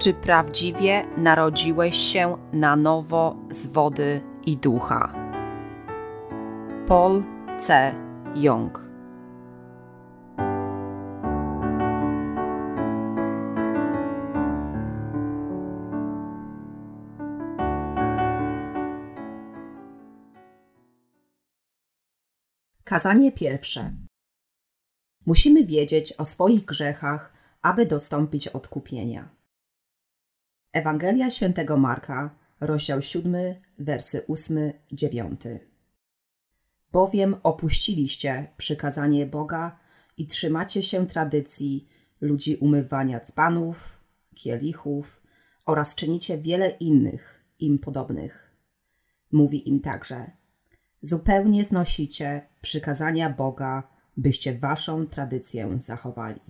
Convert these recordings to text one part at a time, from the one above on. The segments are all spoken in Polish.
czy prawdziwie narodziłeś się na nowo z wody i ducha. Paul C. Young Kazanie pierwsze. Musimy wiedzieć o swoich grzechach, aby dostąpić odkupienia. Ewangelia świętego Marka, rozdział 7, wersy 8-9. Bowiem opuściliście przykazanie Boga i trzymacie się tradycji ludzi umywania dzbanów, kielichów oraz czynicie wiele innych im podobnych. Mówi im także: Zupełnie znosicie przykazania Boga, byście waszą tradycję zachowali.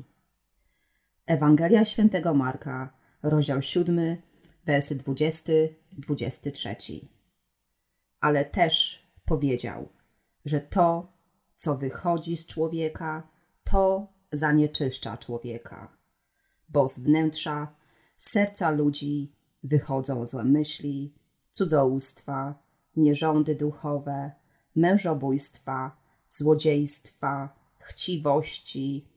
Ewangelia świętego Marka, rozdział 7, wersy 20-23. Ale też powiedział, że to, co wychodzi z człowieka, to zanieczyszcza człowieka, bo z wnętrza serca ludzi wychodzą złe myśli, cudzołóstwa, nierządy duchowe, mężobójstwa, złodziejstwa, chciwości,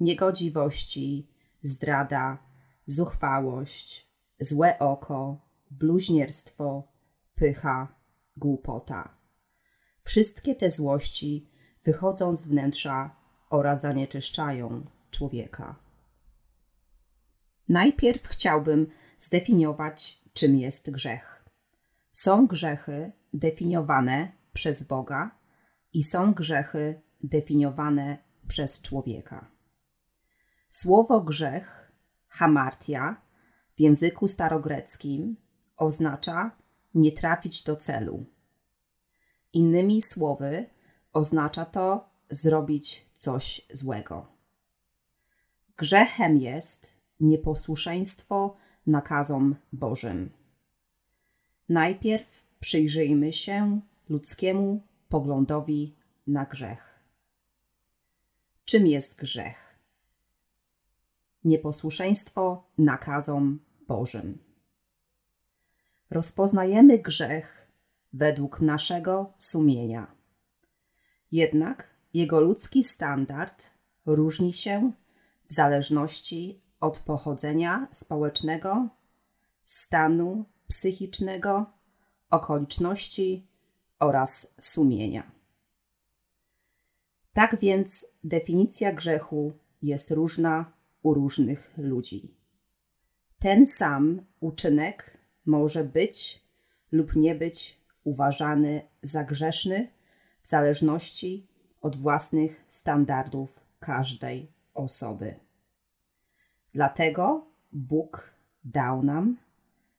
niegodziwości, zdrada, zuchwałość, złe oko, bluźnierstwo, pycha, głupota. Wszystkie te złości wychodzą z wnętrza oraz zanieczyszczają człowieka. Najpierw chciałbym zdefiniować, czym jest grzech. Są grzechy definiowane przez Boga i są grzechy definiowane przez człowieka. Słowo grzech, hamartia, w języku starogreckim oznacza nie trafić do celu. Innymi słowy, oznacza to zrobić coś złego. Grzechem jest nieposłuszeństwo nakazom Bożym. Najpierw przyjrzyjmy się ludzkiemu poglądowi na grzech. Czym jest grzech? Nieposłuszeństwo nakazom Bożym. Rozpoznajemy grzech według naszego sumienia. Jednak jego ludzki standard różni się w zależności od pochodzenia społecznego, stanu psychicznego, okoliczności oraz sumienia. Tak więc definicja grzechu jest różna u różnych ludzi. Ten sam uczynek może być lub nie być uważany za grzeszny w zależności od własnych standardów każdej osoby. Dlatego Bóg dał nam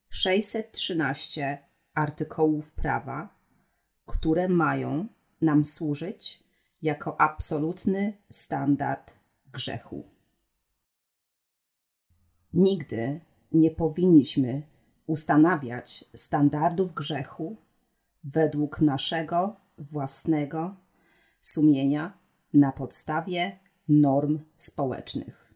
613 artykułów prawa, które mają nam służyć jako absolutny standard grzechu. Nigdy nie powinniśmy ustanawiać standardów grzechu według naszego własnego sumienia na podstawie norm społecznych.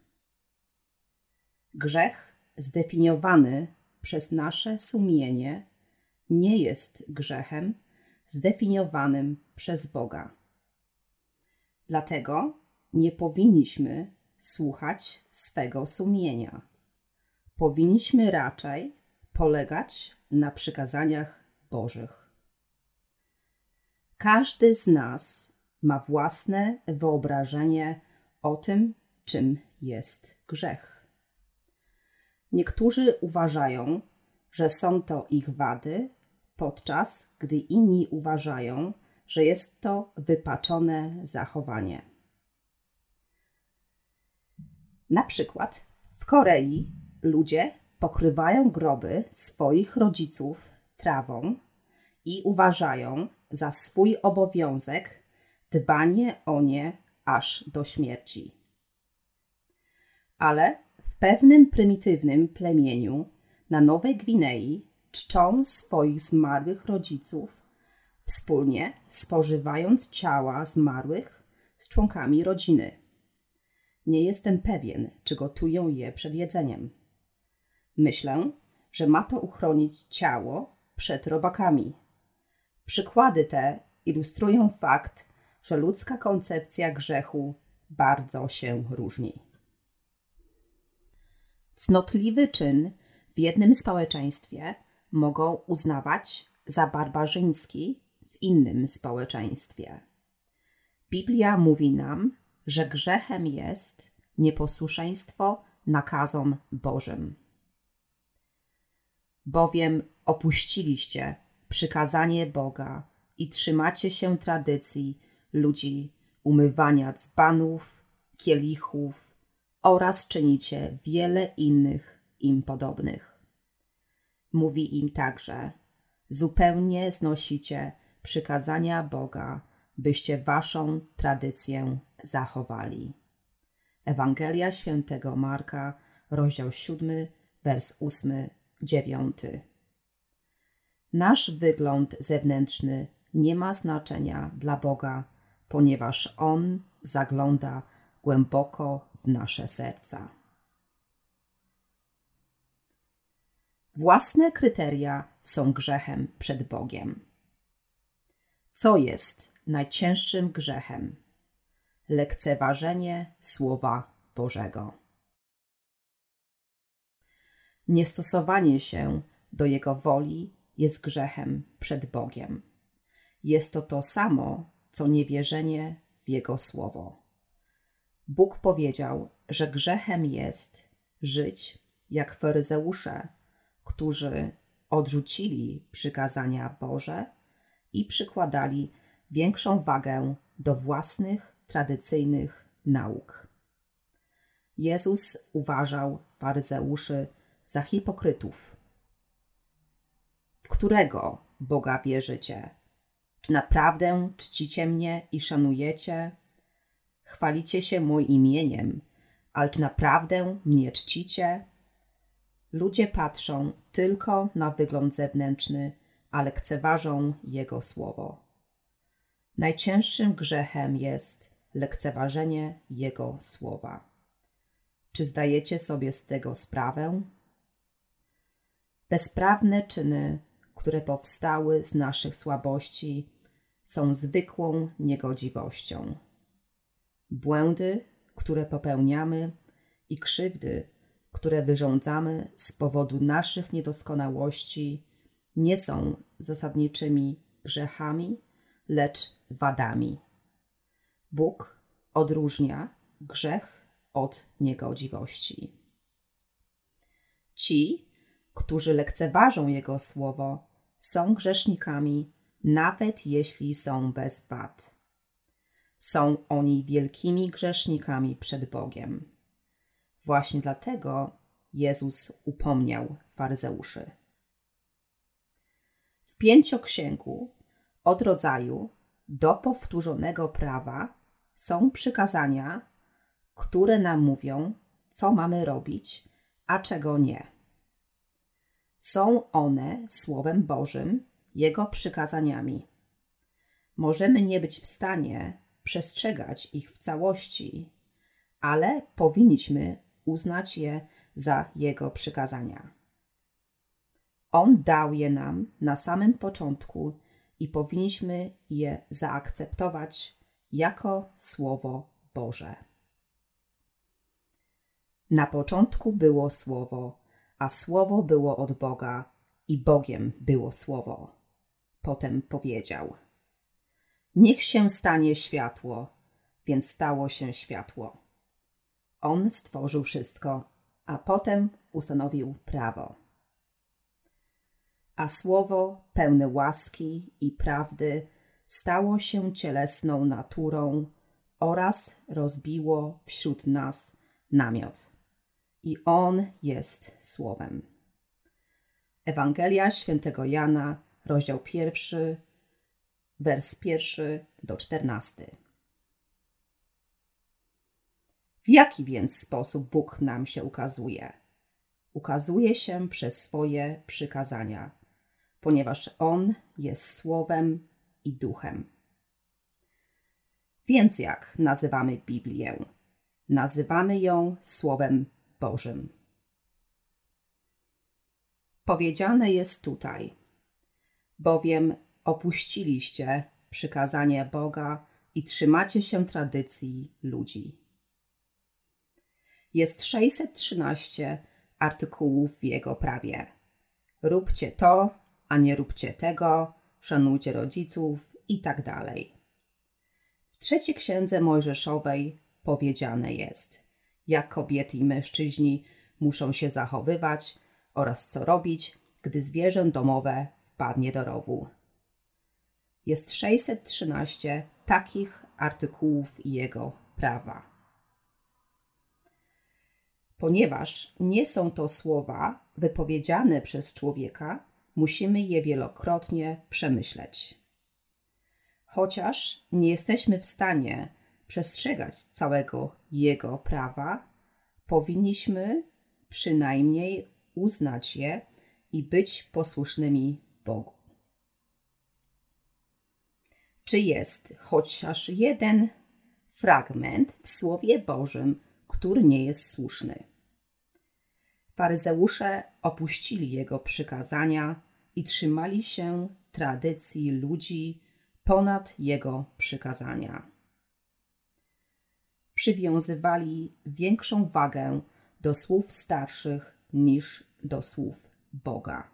Grzech zdefiniowany przez nasze sumienie nie jest grzechem zdefiniowanym przez Boga. Dlatego nie powinniśmy słuchać swego sumienia. Powinniśmy raczej polegać na przykazaniach Bożych. Każdy z nas ma własne wyobrażenie o tym, czym jest grzech. Niektórzy uważają, że są to ich wady, podczas gdy inni uważają, że jest to wypaczone zachowanie. Na przykład w Korei ludzie pokrywają groby swoich rodziców trawą i uważają za swój obowiązek dbanie o nie aż do śmierci. Ale w pewnym prymitywnym plemieniu na Nowej Gwinei czczą swoich zmarłych rodziców, wspólnie spożywając ciała zmarłych z członkami rodziny. Nie jestem pewien, czy gotują je przed jedzeniem. Myślę, że ma to uchronić ciało przed robakami. Przykłady te ilustrują fakt, że ludzka koncepcja grzechu bardzo się różni. Cnotliwy czyn w jednym społeczeństwie mogą uznawać za barbarzyński w innym społeczeństwie. Biblia mówi nam, że grzechem jest nieposłuszeństwo nakazom Bożym. Bowiem opuściliście przykazanie Boga i trzymacie się tradycji ludzi umywania dzbanów, kielichów oraz czynicie wiele innych im podobnych. Mówi im także: Zupełnie znosicie przykazania Boga, byście waszą tradycję zachowali. Ewangelia świętego Marka, rozdział 7, wers 8, 9. Nasz wygląd zewnętrzny nie ma znaczenia dla Boga, ponieważ On zagląda głęboko w nasze serca. Własne kryteria są grzechem przed Bogiem. Co jest najcięższym grzechem? Lekceważenie Słowa Bożego. Niestosowanie się do Jego woli jest grzechem przed Bogiem. Jest to to samo, co niewierzenie w Jego słowo. Bóg powiedział, że grzechem jest żyć jak faryzeusze, którzy odrzucili przykazania Boże i przykładali większą wagę do własnych tradycyjnych nauk. Jezus uważał faryzeuszy za hipokrytów. W którego Boga wierzycie? Czy naprawdę czcicie mnie i szanujecie? Chwalicie się moim imieniem, ale czy naprawdę mnie czcicie? Ludzie patrzą tylko na wygląd zewnętrzny, ale lekceważą Jego słowo. Najcięższym grzechem jest lekceważenie Jego słowa. Czy zdajecie sobie z tego sprawę? Bezprawne czyny, które powstały z naszych słabości, są zwykłą niegodziwością. Błędy, które popełniamy i krzywdy, które wyrządzamy z powodu naszych niedoskonałości, nie są zasadniczymi grzechami, lecz wadami. Bóg odróżnia grzech od niegodziwości. Ci, którzy lekceważą Jego słowo, są grzesznikami, nawet jeśli są bez wad. Są oni wielkimi grzesznikami przed Bogiem. Właśnie dlatego Jezus upomniał faryzeuszy. W pięcioksięgu od rodzaju do powtórzonego prawa są przykazania, które nam mówią, co mamy robić, a czego nie. Są one Słowem Bożym, Jego przykazaniami. Możemy nie być w stanie przestrzegać ich w całości, ale powinniśmy uznać je za Jego przykazania. On dał je nam na samym początku i powinniśmy je zaakceptować jako Słowo Boże. Na początku było Słowo, a Słowo było od Boga i Bogiem było Słowo. Potem powiedział: Niech się stanie światło, więc stało się światło. On stworzył wszystko, a potem ustanowił prawo a słowo pełne łaski i prawdy stało się cielesną naturą oraz rozbiło wśród nas namiot. I On jest Słowem. Ewangelia świętego Jana, rozdział pierwszy, wers pierwszy do czternasty. W jaki więc sposób Bóg nam się ukazuje? Ukazuje się przez swoje przykazania – ponieważ On jest Słowem i Duchem. Więc jak nazywamy Biblię? Nazywamy ją Słowem Bożym. Powiedziane jest tutaj, bowiem opuściliście przykazanie Boga i trzymacie się tradycji ludzi. Jest 613 artykułów w jego prawie. Róbcie to, a nie róbcie tego, szanujcie rodziców i tak dalej. W trzeciej księdze Mojżeszowej powiedziane jest, jak kobiety i mężczyźni muszą się zachowywać oraz co robić, gdy zwierzę domowe wpadnie do rowu. Jest 613 takich artykułów jego prawa. Ponieważ nie są to słowa wypowiedziane przez człowieka, musimy je wielokrotnie przemyśleć. Chociaż nie jesteśmy w stanie przestrzegać całego Jego prawa, powinniśmy przynajmniej uznać je i być posłusznymi Bogu. Czy jest chociaż jeden fragment w Słowie Bożym, który nie jest słuszny? Faryzeusze opuścili jego przykazania i trzymali się tradycji ludzi ponad jego przykazania. Przywiązywali większą wagę do słów starszych niż do słów Boga.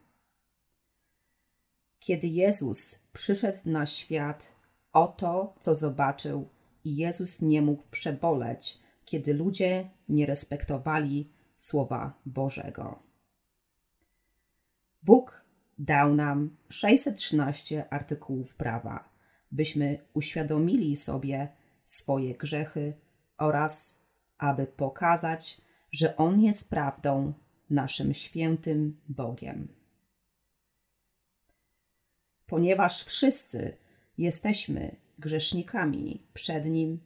Kiedy Jezus przyszedł na świat, oto co zobaczył, i Jezus nie mógł przeboleć, kiedy ludzie nie respektowali Słowa Bożego. Bóg dał nam 613 artykułów prawa, byśmy uświadomili sobie swoje grzechy oraz aby pokazać, że On jest prawdą, naszym świętym Bogiem. Ponieważ wszyscy jesteśmy grzesznikami przed Nim,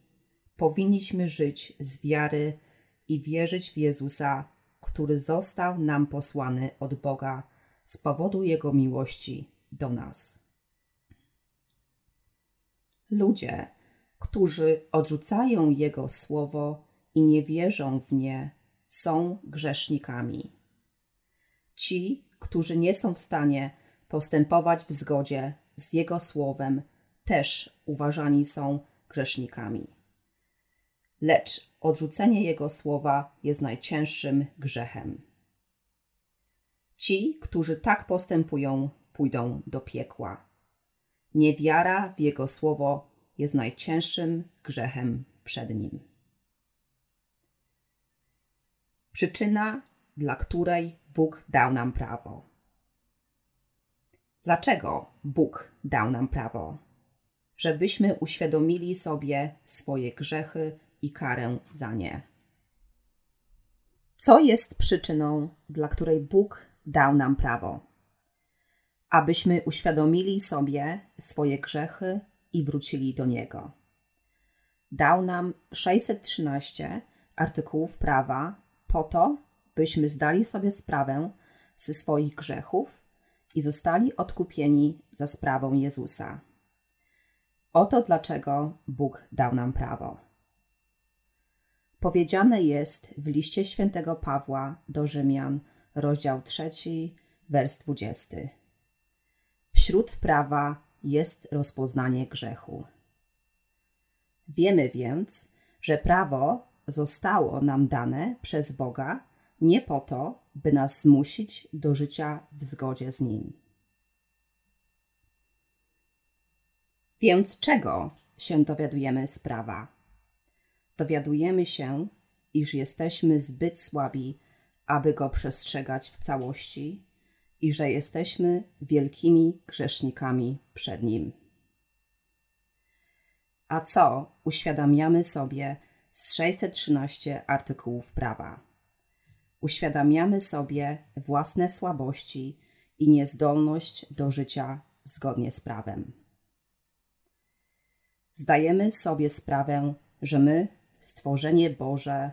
powinniśmy żyć z wiary i wierzyć w Jezusa, który został nam posłany od Boga z powodu Jego miłości do nas. Ludzie, którzy odrzucają Jego słowo i nie wierzą w nie, są grzesznikami. Ci, którzy nie są w stanie postępować w zgodzie z Jego słowem, też uważani są grzesznikami. Lecz odrzucenie Jego słowa jest najcięższym grzechem. Ci, którzy tak postępują, pójdą do piekła. Niewiara w Jego słowo jest najcięższym grzechem przed Nim. Przyczyna, dla której Bóg dał nam prawo. Dlaczego Bóg dał nam prawo? Żebyśmy uświadomili sobie swoje grzechy i karę za nie. Co jest przyczyną, dla której Bóg dał nam prawo? Abyśmy uświadomili sobie swoje grzechy i wrócili do Niego. Dał nam 613 artykułów prawa po to, byśmy zdali sobie sprawę ze swoich grzechów i zostali odkupieni za sprawą Jezusa. Oto dlaczego Bóg dał nam prawo. Powiedziane jest w liście świętego Pawła do Rzymian, rozdział 3, wers 20. Wśród prawa jest rozpoznanie grzechu. Wiemy więc, że prawo zostało nam dane przez Boga nie po to, by nas zmusić do życia w zgodzie z Nim. Więc czego się dowiadujemy z prawa? Dowiadujemy się, iż jesteśmy zbyt słabi, aby go przestrzegać w całości i że jesteśmy wielkimi grzesznikami przed Nim. A co uświadamiamy sobie z 613 artykułów prawa? Uświadamiamy sobie własne słabości i niezdolność do życia zgodnie z prawem. Zdajemy sobie sprawę, że my, stworzenie Boże,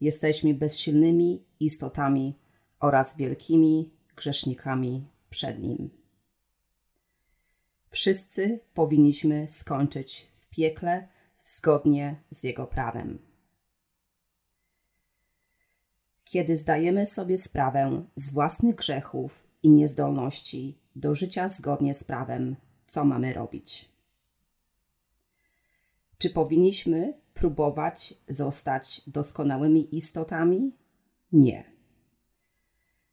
jesteśmy bezsilnymi istotami oraz wielkimi grzesznikami przed Nim. Wszyscy powinniśmy skończyć w piekle zgodnie z Jego prawem. Kiedy zdajemy sobie sprawę z własnych grzechów i niezdolności do życia zgodnie z prawem, co mamy robić. Czy powinniśmy próbować zostać doskonałymi istotami? Nie.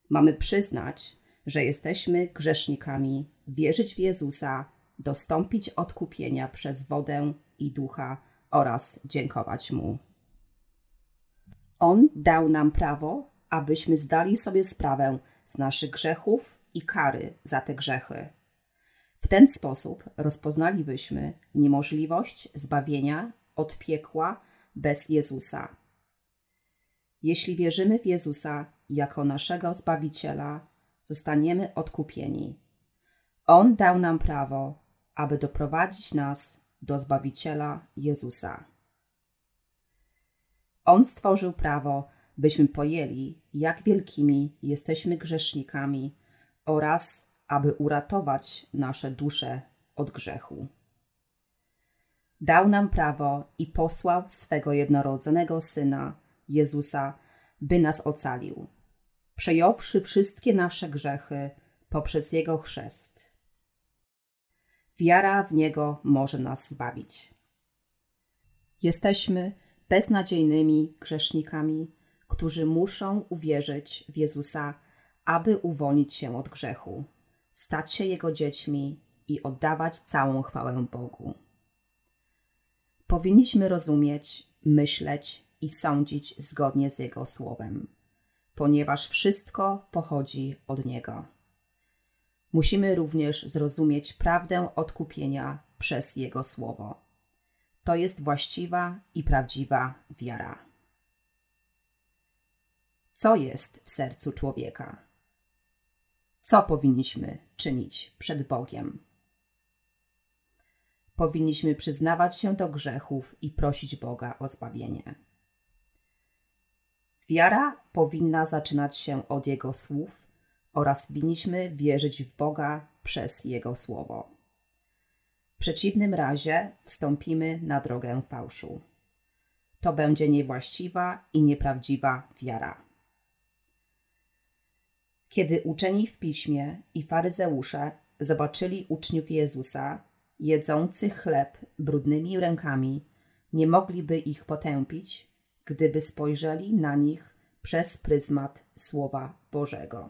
Mamy przyznać, że jesteśmy grzesznikami, wierzyć w Jezusa, dostąpić odkupienia przez wodę i ducha oraz dziękować Mu. On dał nam prawo, abyśmy zdali sobie sprawę z naszych grzechów i kary za te grzechy. W ten sposób rozpoznalibyśmy niemożliwość zbawienia od piekła bez Jezusa. Jeśli wierzymy w Jezusa jako naszego Zbawiciela, zostaniemy odkupieni. On dał nam prawo, aby doprowadzić nas do Zbawiciela Jezusa. On stworzył prawo, byśmy pojęli, jak wielkimi jesteśmy grzesznikami oraz aby uratować nasze dusze od grzechu. Dał nam prawo i posłał swego jednorodzonego Syna, Jezusa, by nas ocalił, przejąwszy wszystkie nasze grzechy poprzez Jego chrzest. Wiara w Niego może nas zbawić. Jesteśmy beznadziejnymi grzesznikami, którzy muszą uwierzyć w Jezusa, aby uwolnić się od grzechu, stać się Jego dziećmi i oddawać całą chwałę Bogu. Powinniśmy rozumieć, myśleć i sądzić zgodnie z Jego słowem, ponieważ wszystko pochodzi od Niego. Musimy również zrozumieć prawdę odkupienia przez Jego słowo. To jest właściwa i prawdziwa wiara. Co jest w sercu człowieka? Co powinniśmy czynić przed Bogiem? Powinniśmy przyznawać się do grzechów i prosić Boga o zbawienie. Wiara powinna zaczynać się od Jego słów oraz winniśmy wierzyć w Boga przez Jego słowo. W przeciwnym razie wstąpimy na drogę fałszu. To będzie niewłaściwa i nieprawdziwa wiara. Kiedy uczeni w piśmie i faryzeusze zobaczyli uczniów Jezusa jedzących chleb brudnymi rękami, nie mogliby ich potępić, gdyby spojrzeli na nich przez pryzmat Słowa Bożego.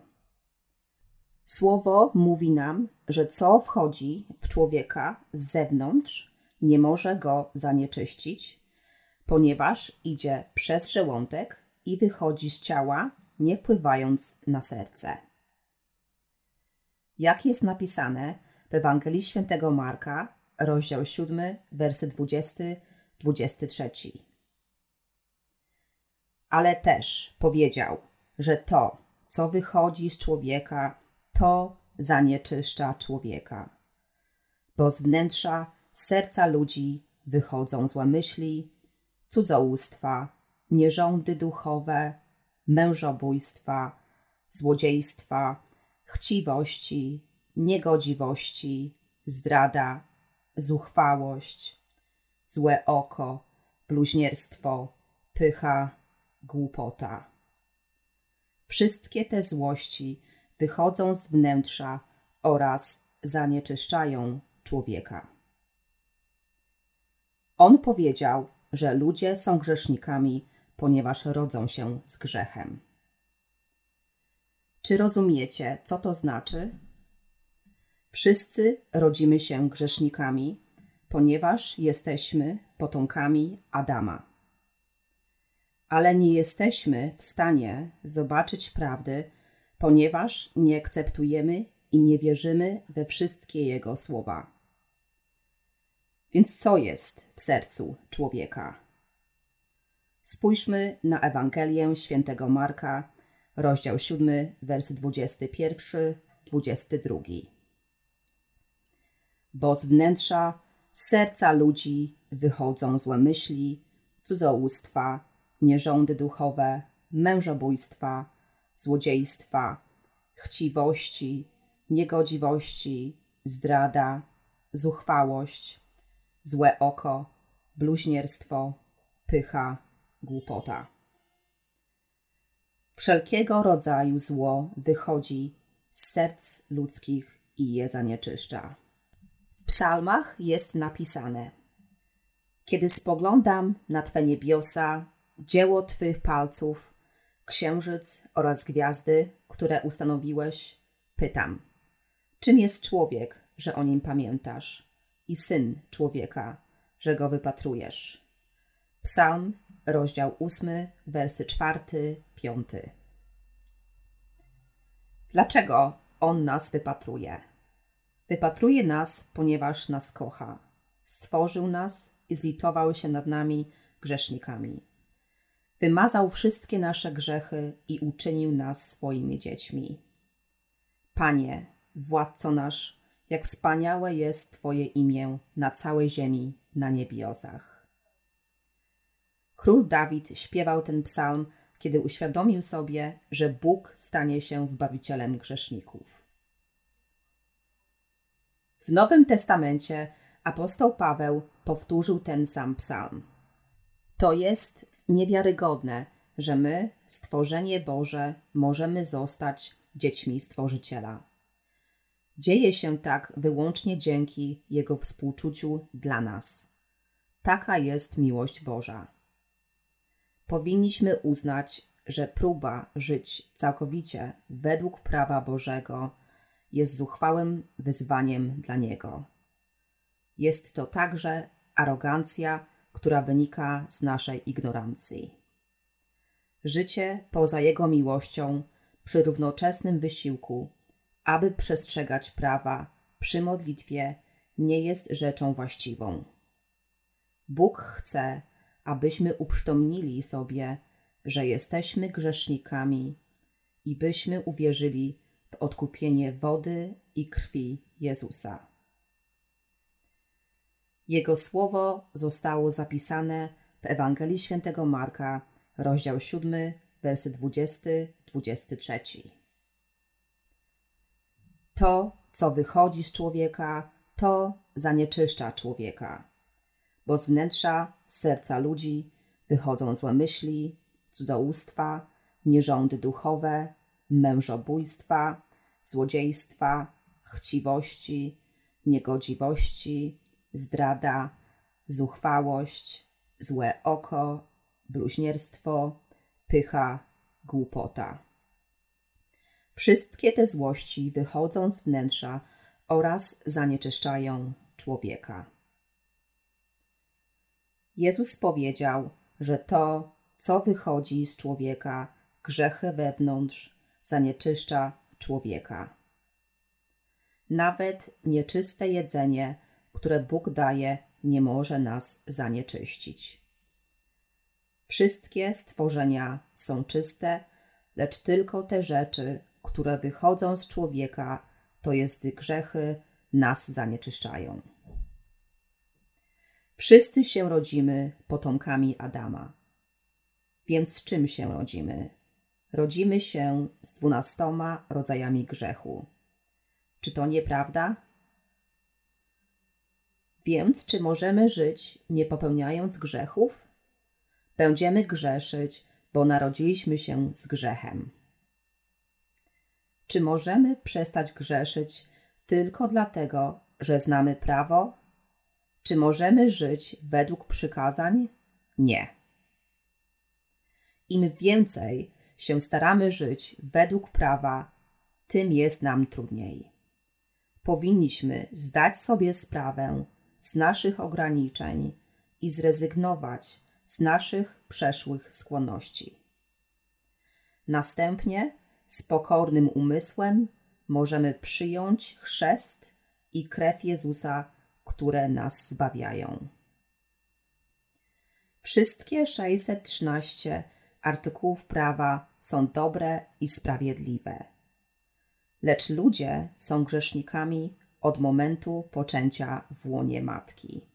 Słowo mówi nam, że co wchodzi w człowieka z zewnątrz, nie może go zanieczyścić, ponieważ idzie przez żołądek i wychodzi z ciała, nie wpływając na serce. Jak jest napisane w Ewangelii Świętego Marka, rozdział 7, wersy 20-23. Ale też powiedział, że to, co wychodzi z człowieka, to zanieczyszcza człowieka. Bo z wnętrza serca ludzi wychodzą złe myśli, cudzołóstwa, nierządy duchowe, mężobójstwa, złodziejstwa, chciwości, niegodziwości, zdrada, zuchwałość, złe oko, bluźnierstwo, pycha, głupota. Wszystkie te złości wychodzą z wnętrza oraz zanieczyszczają człowieka. On powiedział, że ludzie są grzesznikami, ponieważ rodzą się z grzechem. Czy rozumiecie, co to znaczy? Wszyscy rodzimy się grzesznikami, ponieważ jesteśmy potomkami Adama. Ale nie jesteśmy w stanie zobaczyć prawdy, ponieważ nie akceptujemy i nie wierzymy we wszystkie Jego słowa. Więc co jest w sercu człowieka? Spójrzmy na Ewangelię świętego Marka, rozdział 7, wers 21-22. Bo z wnętrza serca ludzi wychodzą złe myśli, cudzołóstwa, nierządy duchowe, mężobójstwa, złodziejstwa, chciwości, niegodziwości, zdrada, zuchwałość, złe oko, bluźnierstwo, pycha, głupota. Wszelkiego rodzaju zło wychodzi z serc ludzkich i je zanieczyszcza. W psalmach jest napisane Kiedy spoglądam na Twe niebiosa, dzieło Twych palców, księżyc oraz gwiazdy, które ustanowiłeś, pytam, czym jest człowiek, że o nim pamiętasz, i syn człowieka, że go wypatrujesz. Psalm, rozdział 8, wersy 4, 5. Dlaczego on nas wypatruje? Wypatruje nas, ponieważ nas kocha. Stworzył nas i zlitował się nad nami, grzesznikami. Wymazał wszystkie nasze grzechy i uczynił nas swoimi dziećmi. Panie, władco nasz, jak wspaniałe jest Twoje imię na całej ziemi, na niebiosach. Król Dawid śpiewał ten psalm, kiedy uświadomił sobie, że Bóg stanie się wbawicielem grzeszników. W Nowym Testamencie apostoł Paweł powtórzył ten sam psalm. To jest niewiarygodne, że my, stworzenie Boże, możemy zostać dziećmi Stworzyciela. Dzieje się tak wyłącznie dzięki Jego współczuciu dla nas. Taka jest miłość Boża. Powinniśmy uznać, że próba żyć całkowicie według prawa Bożego jest zuchwałym wyzwaniem dla Niego. Jest to także arogancja, która wynika z naszej ignorancji. Życie poza Jego miłością, przy równoczesnym wysiłku, aby przestrzegać prawa przy modlitwie, nie jest rzeczą właściwą. Bóg chce, abyśmy uprzytomnili sobie, że jesteśmy grzesznikami i byśmy uwierzyli w odkupienie wody i krwi Jezusa. Jego słowo zostało zapisane w Ewangelii Świętego Marka, rozdział 7, wersy 20-23. To, co wychodzi z człowieka, to zanieczyszcza człowieka, bo z wnętrza serca ludzi wychodzą złe myśli, cudzołóstwa, nierządy duchowe, mężobójstwa, złodziejstwa, chciwości, niegodziwości, zdrada, zuchwałość, złe oko, bluźnierstwo, pycha, głupota. Wszystkie te złości wychodzą z wnętrza oraz zanieczyszczają człowieka. Jezus powiedział, że to, co wychodzi z człowieka, grzechy wewnątrz, zanieczyszcza człowieka. Nawet nieczyste jedzenie, które Bóg daje, nie może nas zanieczyścić. Wszystkie stworzenia są czyste, lecz tylko te rzeczy, które wychodzą z człowieka, to jest grzechy, nas zanieczyszczają. Wszyscy się rodzimy potomkami Adama. Więc z czym się rodzimy? Rodzimy się z dwunastoma rodzajami grzechu. Czy to nieprawda? Więc czy możemy żyć nie popełniając grzechów? Będziemy grzeszyć, bo narodziliśmy się z grzechem. Czy możemy przestać grzeszyć tylko dlatego, że znamy prawo? Czy możemy żyć według przykazań? Nie. Im więcej się staramy żyć według prawa, tym jest nam trudniej. Powinniśmy zdać sobie sprawę z naszych ograniczeń i zrezygnować z naszych przeszłych skłonności. Następnie z pokornym umysłem możemy przyjąć chrzest i krew Jezusa, które nas zbawiają. Wszystkie 613 artykułów prawa są dobre i sprawiedliwe. Lecz ludzie są grzesznikami od momentu poczęcia w łonie matki.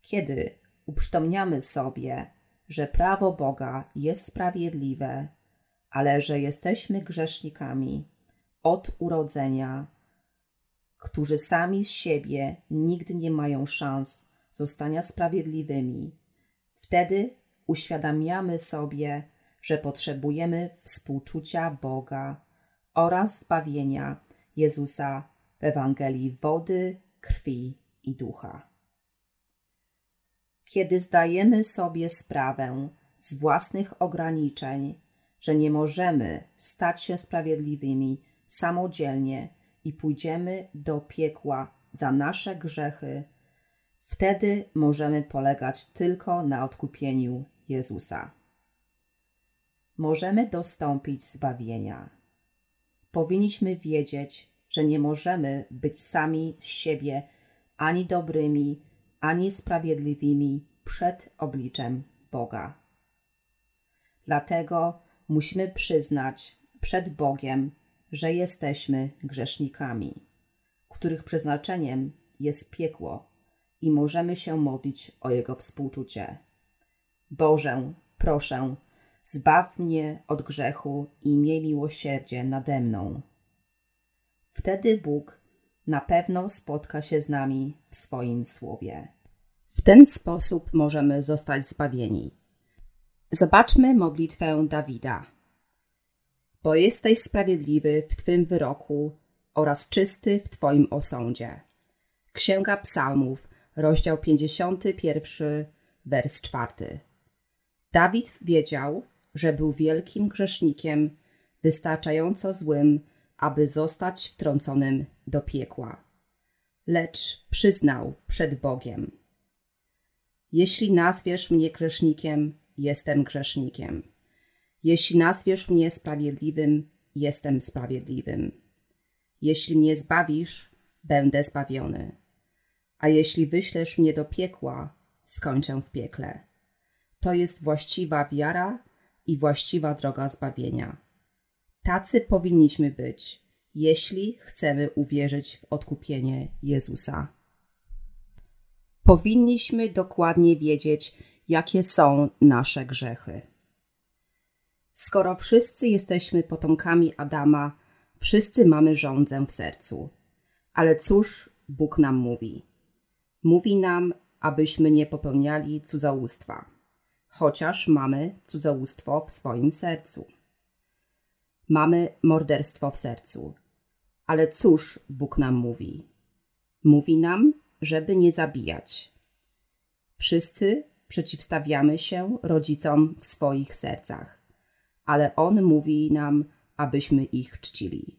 Kiedy uprzytomniamy sobie, że prawo Boga jest sprawiedliwe, ale że jesteśmy grzesznikami od urodzenia, którzy sami z siebie nigdy nie mają szans zostania sprawiedliwymi, wtedy uświadamiamy sobie, że potrzebujemy współczucia Boga oraz zbawienia Jezusa w Ewangelii wody, krwi i ducha. Kiedy zdajemy sobie sprawę z własnych ograniczeń, że nie możemy stać się sprawiedliwymi samodzielnie i pójdziemy do piekła za nasze grzechy, wtedy możemy polegać tylko na odkupieniu Jezusa. Możemy dostąpić zbawienia. Powinniśmy wiedzieć, że nie możemy być sami z siebie ani dobrymi, ani sprawiedliwymi przed obliczem Boga. Dlatego musimy przyznać przed Bogiem, że jesteśmy grzesznikami, których przeznaczeniem jest piekło i możemy się modlić o Jego współczucie. Bożę, proszę, zbaw mnie od grzechu i miej miłosierdzie nade mną. Wtedy Bóg na pewno spotka się z nami w swoim słowie. W ten sposób możemy zostać zbawieni. Zobaczmy modlitwę Dawida. Bo jesteś sprawiedliwy w Twym wyroku oraz czysty w Twoim osądzie. Księga Psalmów, rozdział 51, wers 4. Dawid wiedział, że był wielkim grzesznikiem, wystarczająco złym, aby zostać wtrąconym do piekła. Lecz przyznał przed Bogiem: Jeśli nazwiesz mnie grzesznikiem, jestem grzesznikiem. Jeśli nazwiesz mnie sprawiedliwym, jestem sprawiedliwym. Jeśli mnie zbawisz, będę zbawiony. A jeśli wyślesz mnie do piekła, skończę w piekle. To jest właściwa wiara i właściwa droga zbawienia. Tacy powinniśmy być, jeśli chcemy uwierzyć w odkupienie Jezusa. Powinniśmy dokładnie wiedzieć, jakie są nasze grzechy. Skoro wszyscy jesteśmy potomkami Adama, wszyscy mamy rządzę w sercu. Ale cóż Bóg nam mówi? Mówi nam, abyśmy nie popełniali cudzołóstwa, chociaż mamy cudzołóstwo w swoim sercu. Mamy morderstwo w sercu. Ale cóż Bóg nam mówi? Mówi nam, żeby nie zabijać. Wszyscy przeciwstawiamy się rodzicom w swoich sercach, ale On mówi nam, abyśmy ich czcili.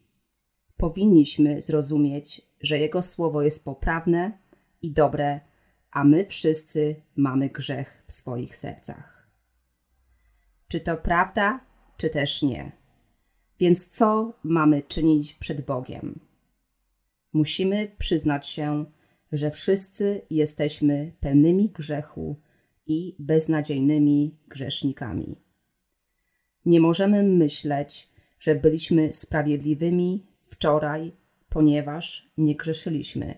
Powinniśmy zrozumieć, że Jego słowo jest poprawne i dobre, a my wszyscy mamy grzech w swoich sercach. Czy to prawda, czy też nie? Więc co mamy czynić przed Bogiem? Musimy przyznać się, że wszyscy jesteśmy pełnymi grzechu i beznadziejnymi grzesznikami. Nie możemy myśleć, że byliśmy sprawiedliwymi wczoraj, ponieważ nie grzeszyliśmy,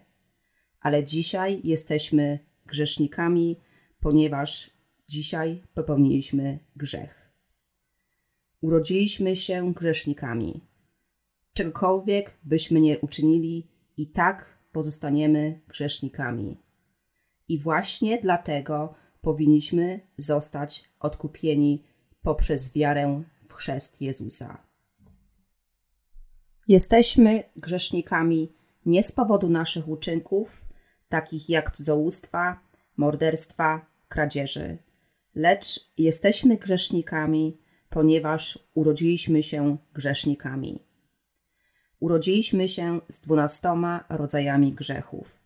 ale dzisiaj jesteśmy grzesznikami, ponieważ dzisiaj popełniliśmy grzech. Urodziliśmy się grzesznikami. Czegokolwiek byśmy nie uczynili, i tak pozostaniemy grzesznikami. I właśnie dlatego powinniśmy zostać odkupieni poprzez wiarę w chrzest Jezusa. Jesteśmy grzesznikami nie z powodu naszych uczynków, takich jak cudzołóstwa, morderstwa, kradzieży, lecz jesteśmy grzesznikami, ponieważ urodziliśmy się grzesznikami. Urodziliśmy się z dwunastoma rodzajami grzechów.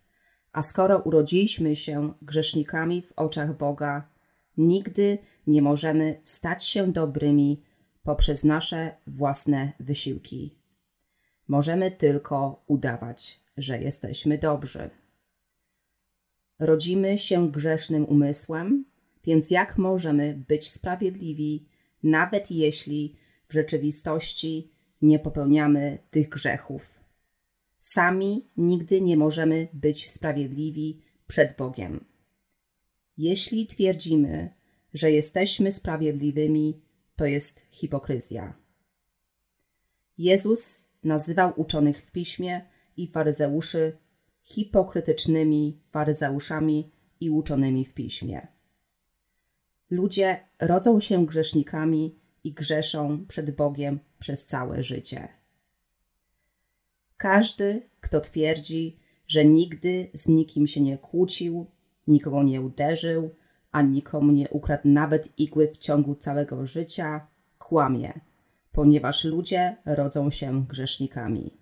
A skoro urodziliśmy się grzesznikami w oczach Boga, nigdy nie możemy stać się dobrymi poprzez nasze własne wysiłki. Możemy tylko udawać, że jesteśmy dobrzy. Rodzimy się grzesznym umysłem, więc jak możemy być sprawiedliwi, nawet jeśli w rzeczywistości nie popełniamy tych grzechów? Sami nigdy nie możemy być sprawiedliwi przed Bogiem. Jeśli twierdzimy, że jesteśmy sprawiedliwymi, to jest hipokryzja. Jezus nazywał uczonych w piśmie i faryzeuszy hipokrytycznymi faryzeuszami i uczonymi w piśmie. Ludzie rodzą się grzesznikami i grzeszą przed Bogiem przez całe życie. Każdy, kto twierdzi, że nigdy z nikim się nie kłócił, nikogo nie uderzył, a nikomu nie ukradł nawet igły w ciągu całego życia, kłamie, ponieważ ludzie rodzą się grzesznikami.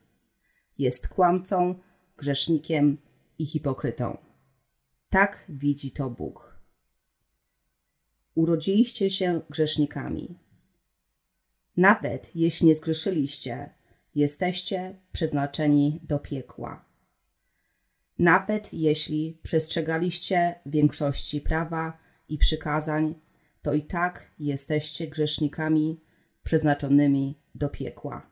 Jest kłamcą, grzesznikiem i hipokrytą. Tak widzi to Bóg. Urodziliście się grzesznikami. Nawet jeśli nie zgrzeszyliście, jesteście przeznaczeni do piekła. Nawet jeśli przestrzegaliście większości prawa i przykazań, to i tak jesteście grzesznikami przeznaczonymi do piekła.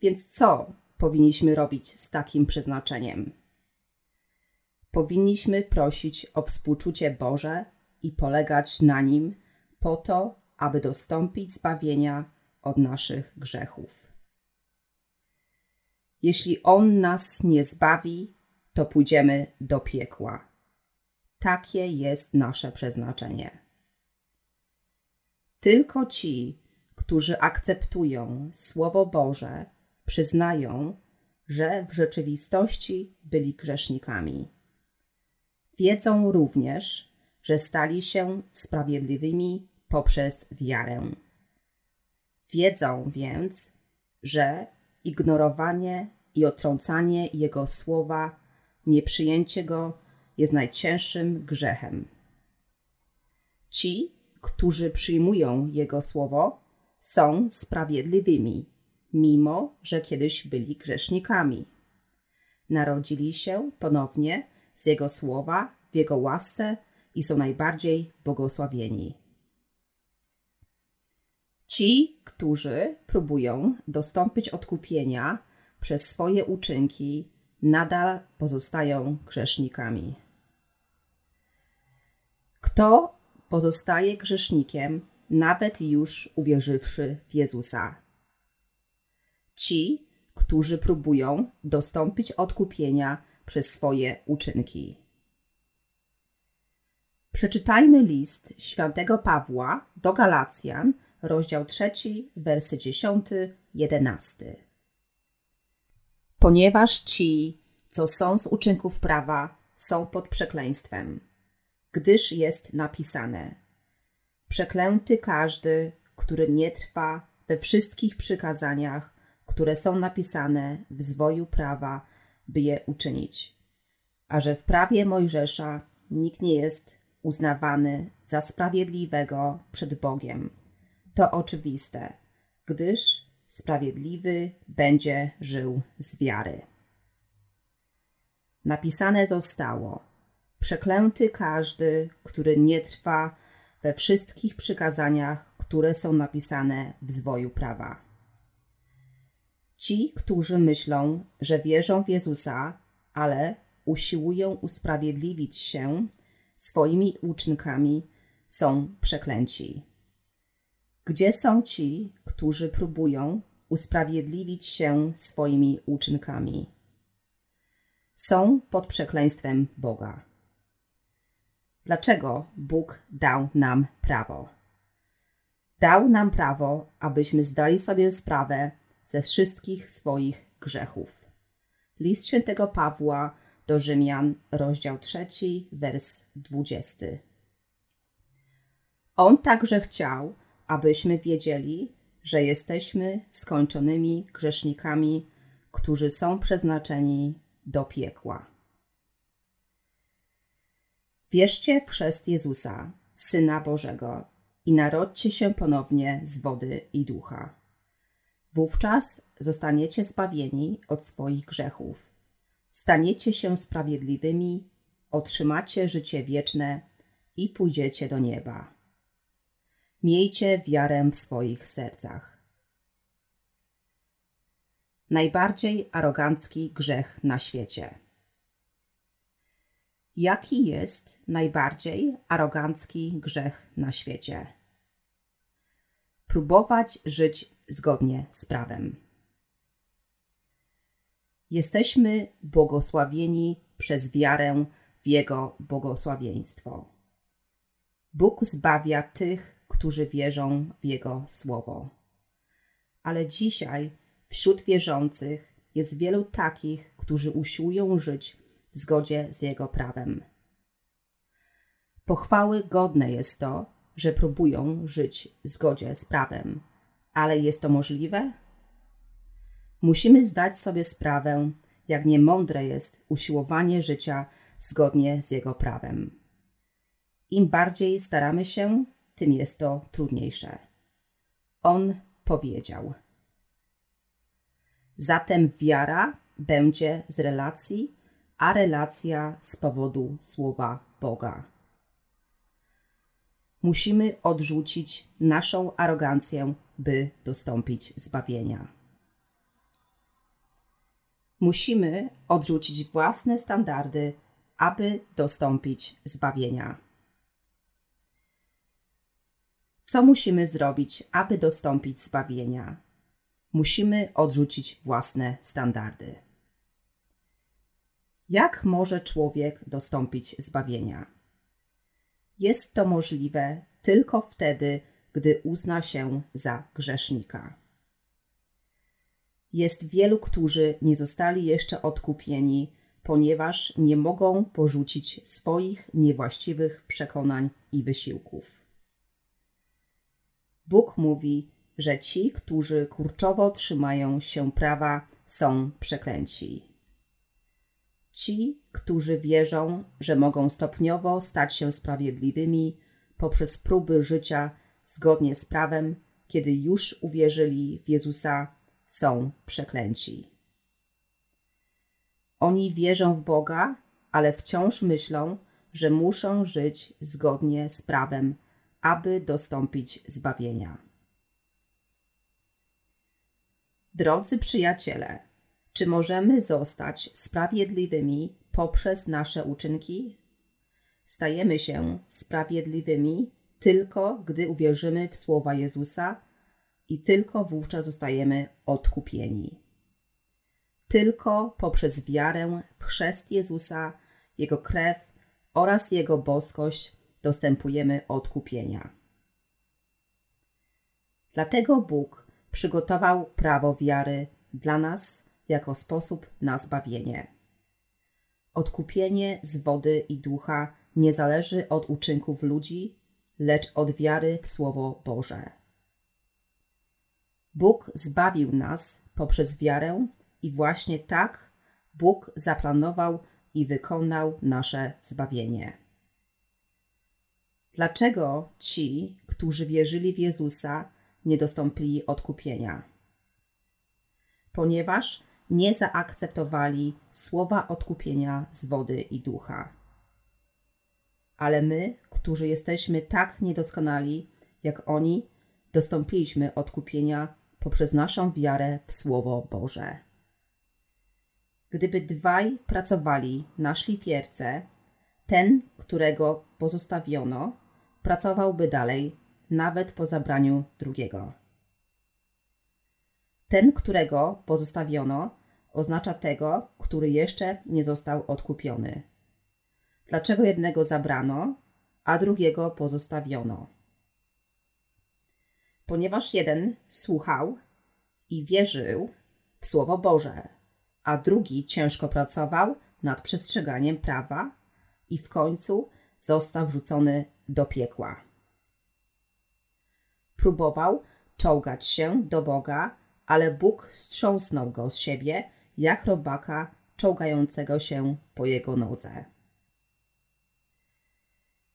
Więc co powinniśmy robić z takim przeznaczeniem? Powinniśmy prosić o współczucie Boże i polegać na nim po to, aby dostąpić zbawienia od naszych grzechów. Jeśli On nas nie zbawi, to pójdziemy do piekła. Takie jest nasze przeznaczenie. Tylko ci, którzy akceptują Słowo Boże, przyznają, że w rzeczywistości byli grzesznikami. Wiedzą również, że stali się sprawiedliwymi poprzez wiarę. Wiedzą więc, że ignorowanie i otrącanie Jego słowa, nieprzyjęcie go jest najcięższym grzechem. Ci, którzy przyjmują Jego słowo, są sprawiedliwymi, mimo że kiedyś byli grzesznikami. Narodzili się ponownie z Jego słowa w Jego łasce i są najbardziej błogosławieni. Ci, którzy próbują dostąpić odkupienia przez swoje uczynki, nadal pozostają grzesznikami. Kto pozostaje grzesznikiem, nawet już uwierzywszy w Jezusa? Ci, którzy próbują dostąpić odkupienia przez swoje uczynki. Przeczytajmy list świętego Pawła do Galacjan, rozdział 3, wersy 10, 11. Ponieważ ci, co są z uczynków prawa, są pod przekleństwem, gdyż jest napisane: Przeklęty każdy, który nie trwa we wszystkich przykazaniach, które są napisane w zwoju prawa, by je uczynić. A że w prawie Mojżesza nikt nie jest uznawany za sprawiedliwego przed Bogiem to oczywiste, gdyż sprawiedliwy będzie żył z wiary. Napisane zostało: Przeklęty każdy, który nie trwa we wszystkich przykazaniach, które są napisane w zwoju prawa. Ci, którzy myślą, że wierzą w Jezusa, ale usiłują usprawiedliwić się swoimi uczynkami, są przeklęci. Gdzie są ci, którzy próbują usprawiedliwić się swoimi uczynkami? Są pod przekleństwem Boga. Dlaczego Bóg dał nam prawo? Dał nam prawo, abyśmy zdali sobie sprawę ze wszystkich swoich grzechów. List świętego Pawła do Rzymian, rozdział 3, wers 20. On także chciał, abyśmy wiedzieli, że jesteśmy skończonymi grzesznikami, którzy są przeznaczeni do piekła. Wierzcie w chrzest Jezusa, Syna Bożego, i narodźcie się ponownie z wody i ducha. Wówczas zostaniecie zbawieni od swoich grzechów. Staniecie się sprawiedliwymi, otrzymacie życie wieczne i pójdziecie do nieba. Miejcie wiarę w swoich sercach. Najbardziej arogancki grzech na świecie. Jaki jest najbardziej arogancki grzech na świecie? Próbować żyć zgodnie z prawem. Jesteśmy błogosławieni przez wiarę w Jego błogosławieństwo. Bóg zbawia tych, którzy wierzą w Jego słowo. Ale dzisiaj wśród wierzących jest wielu takich, którzy usiłują żyć w zgodzie z Jego prawem. Pochwały godne jest to, że próbują żyć w zgodzie z prawem, ale jest to możliwe? Musimy zdać sobie sprawę, jak niemądre jest usiłowanie życia zgodnie z Jego prawem. Im bardziej staramy się, tym jest to trudniejsze. On powiedział: Zatem wiara będzie z relacji, a relacja z powodu słowa Boga. Musimy odrzucić naszą arogancję, by dostąpić zbawienia. Musimy odrzucić własne standardy, aby dostąpić zbawienia. Co musimy zrobić, aby dostąpić zbawienia? Musimy odrzucić własne standardy. Jak może człowiek dostąpić zbawienia? Jest to możliwe tylko wtedy, gdy uzna się za grzesznika. Jest wielu, którzy nie zostali jeszcze odkupieni, ponieważ nie mogą porzucić swoich niewłaściwych przekonań i wysiłków. Bóg mówi, że ci, którzy kurczowo trzymają się prawa, są przeklęci. Ci, którzy wierzą, że mogą stopniowo stać się sprawiedliwymi poprzez próby życia zgodnie z prawem, kiedy już uwierzyli w Jezusa, są przeklęci. Oni wierzą w Boga, ale wciąż myślą, że muszą żyć zgodnie z prawem, aby dostąpić zbawienia. Drodzy przyjaciele, czy możemy zostać sprawiedliwymi poprzez nasze uczynki? Stajemy się sprawiedliwymi tylko gdy uwierzymy w słowa Jezusa i tylko wówczas zostajemy odkupieni. Tylko poprzez wiarę w chrzest Jezusa, Jego krew oraz Jego boskość dostępujemy odkupienia. Dlatego Bóg przygotował prawo wiary dla nas jako sposób na zbawienie. Odkupienie z wody i ducha nie zależy od uczynków ludzi, lecz od wiary w Słowo Boże. Bóg zbawił nas poprzez wiarę i właśnie tak Bóg zaplanował i wykonał nasze zbawienie. Dlaczego ci, którzy wierzyli w Jezusa, nie dostąpili odkupienia? Ponieważ nie zaakceptowali słowa odkupienia z wody i ducha. Ale my, którzy jesteśmy tak niedoskonali jak oni, dostąpiliśmy odkupienia poprzez naszą wiarę w Słowo Boże. Gdyby dwaj pracowali na szlifierce, ten, którego pozostawiono, pracowałby dalej, nawet po zabraniu drugiego. Ten, którego pozostawiono, oznacza tego, który jeszcze nie został odkupiony. Dlaczego jednego zabrano, a drugiego pozostawiono? Ponieważ jeden słuchał i wierzył w Słowo Boże, a drugi ciężko pracował nad przestrzeganiem prawa i w końcu został wrzucony do piekła. Próbował czołgać się do Boga, ale Bóg strząsnął go z siebie, jak robaka czołgającego się po jego nodze.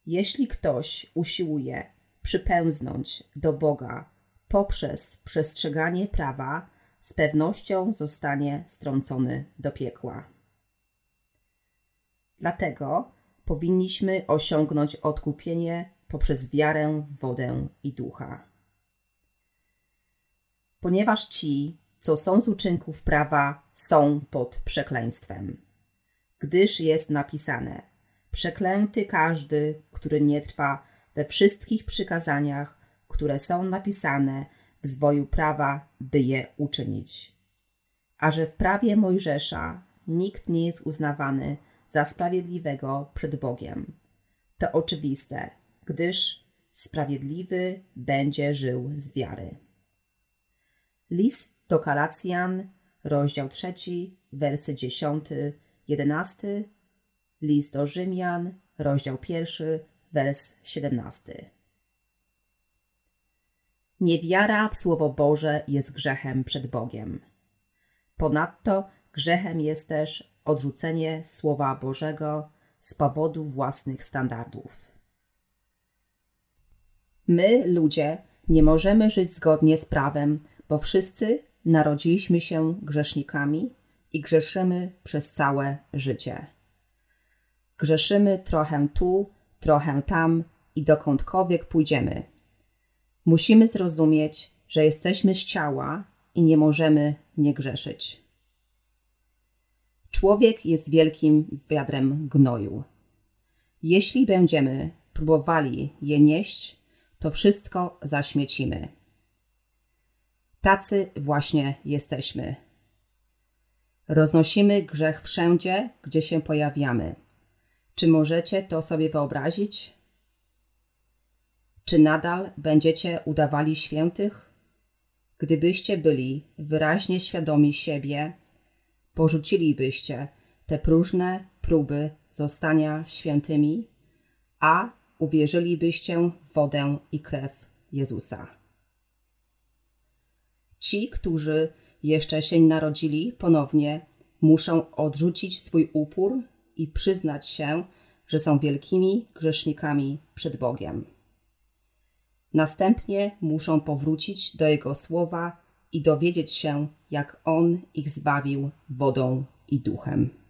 Jeśli ktoś usiłuje przypęznąć do Boga poprzez przestrzeganie prawa, z pewnością zostanie strącony do piekła. Dlatego powinniśmy osiągnąć odkupienie poprzez wiarę w wodę i ducha. Ponieważ ci, co są z uczynków prawa, są pod przekleństwem. Gdyż jest napisane: Przeklęty każdy, który nie trwa we wszystkich przykazaniach, które są napisane w zwoju prawa, by je uczynić. A że w prawie Mojżesza nikt nie jest uznawany za sprawiedliwego przed Bogiem. To oczywiste, gdyż sprawiedliwy będzie żył z wiary. List do Kalacjan, rozdział 3, wersy 10, 11, list do Rzymian, rozdział 1, wers 17. Niewiara w Słowo Boże jest grzechem przed Bogiem. Ponadto grzechem jest też odrzucenie Słowa Bożego z powodu własnych standardów. My, ludzie, nie możemy żyć zgodnie z prawem, bo wszyscy narodziliśmy się grzesznikami i grzeszymy przez całe życie. Grzeszymy trochę tu, trochę tam i dokądkolwiek pójdziemy. Musimy zrozumieć, że jesteśmy z ciała i nie możemy nie grzeszyć. Człowiek jest wielkim wiadrem gnoju. Jeśli będziemy próbowali je nieść, to wszystko zaśmiecimy. Tacy właśnie jesteśmy. Roznosimy grzech wszędzie, gdzie się pojawiamy. Czy możecie to sobie wyobrazić? Czy nadal będziecie udawali świętych? Gdybyście byli wyraźnie świadomi siebie, porzucilibyście te próżne próby zostania świętymi, a uwierzylibyście w wodę i krew Jezusa. Ci, którzy jeszcze się narodzili ponownie, muszą odrzucić swój upór i przyznać się, że są wielkimi grzesznikami przed Bogiem. Następnie muszą powrócić do Jego słowa i dowiedzieć się, jak On ich zbawił wodą i duchem.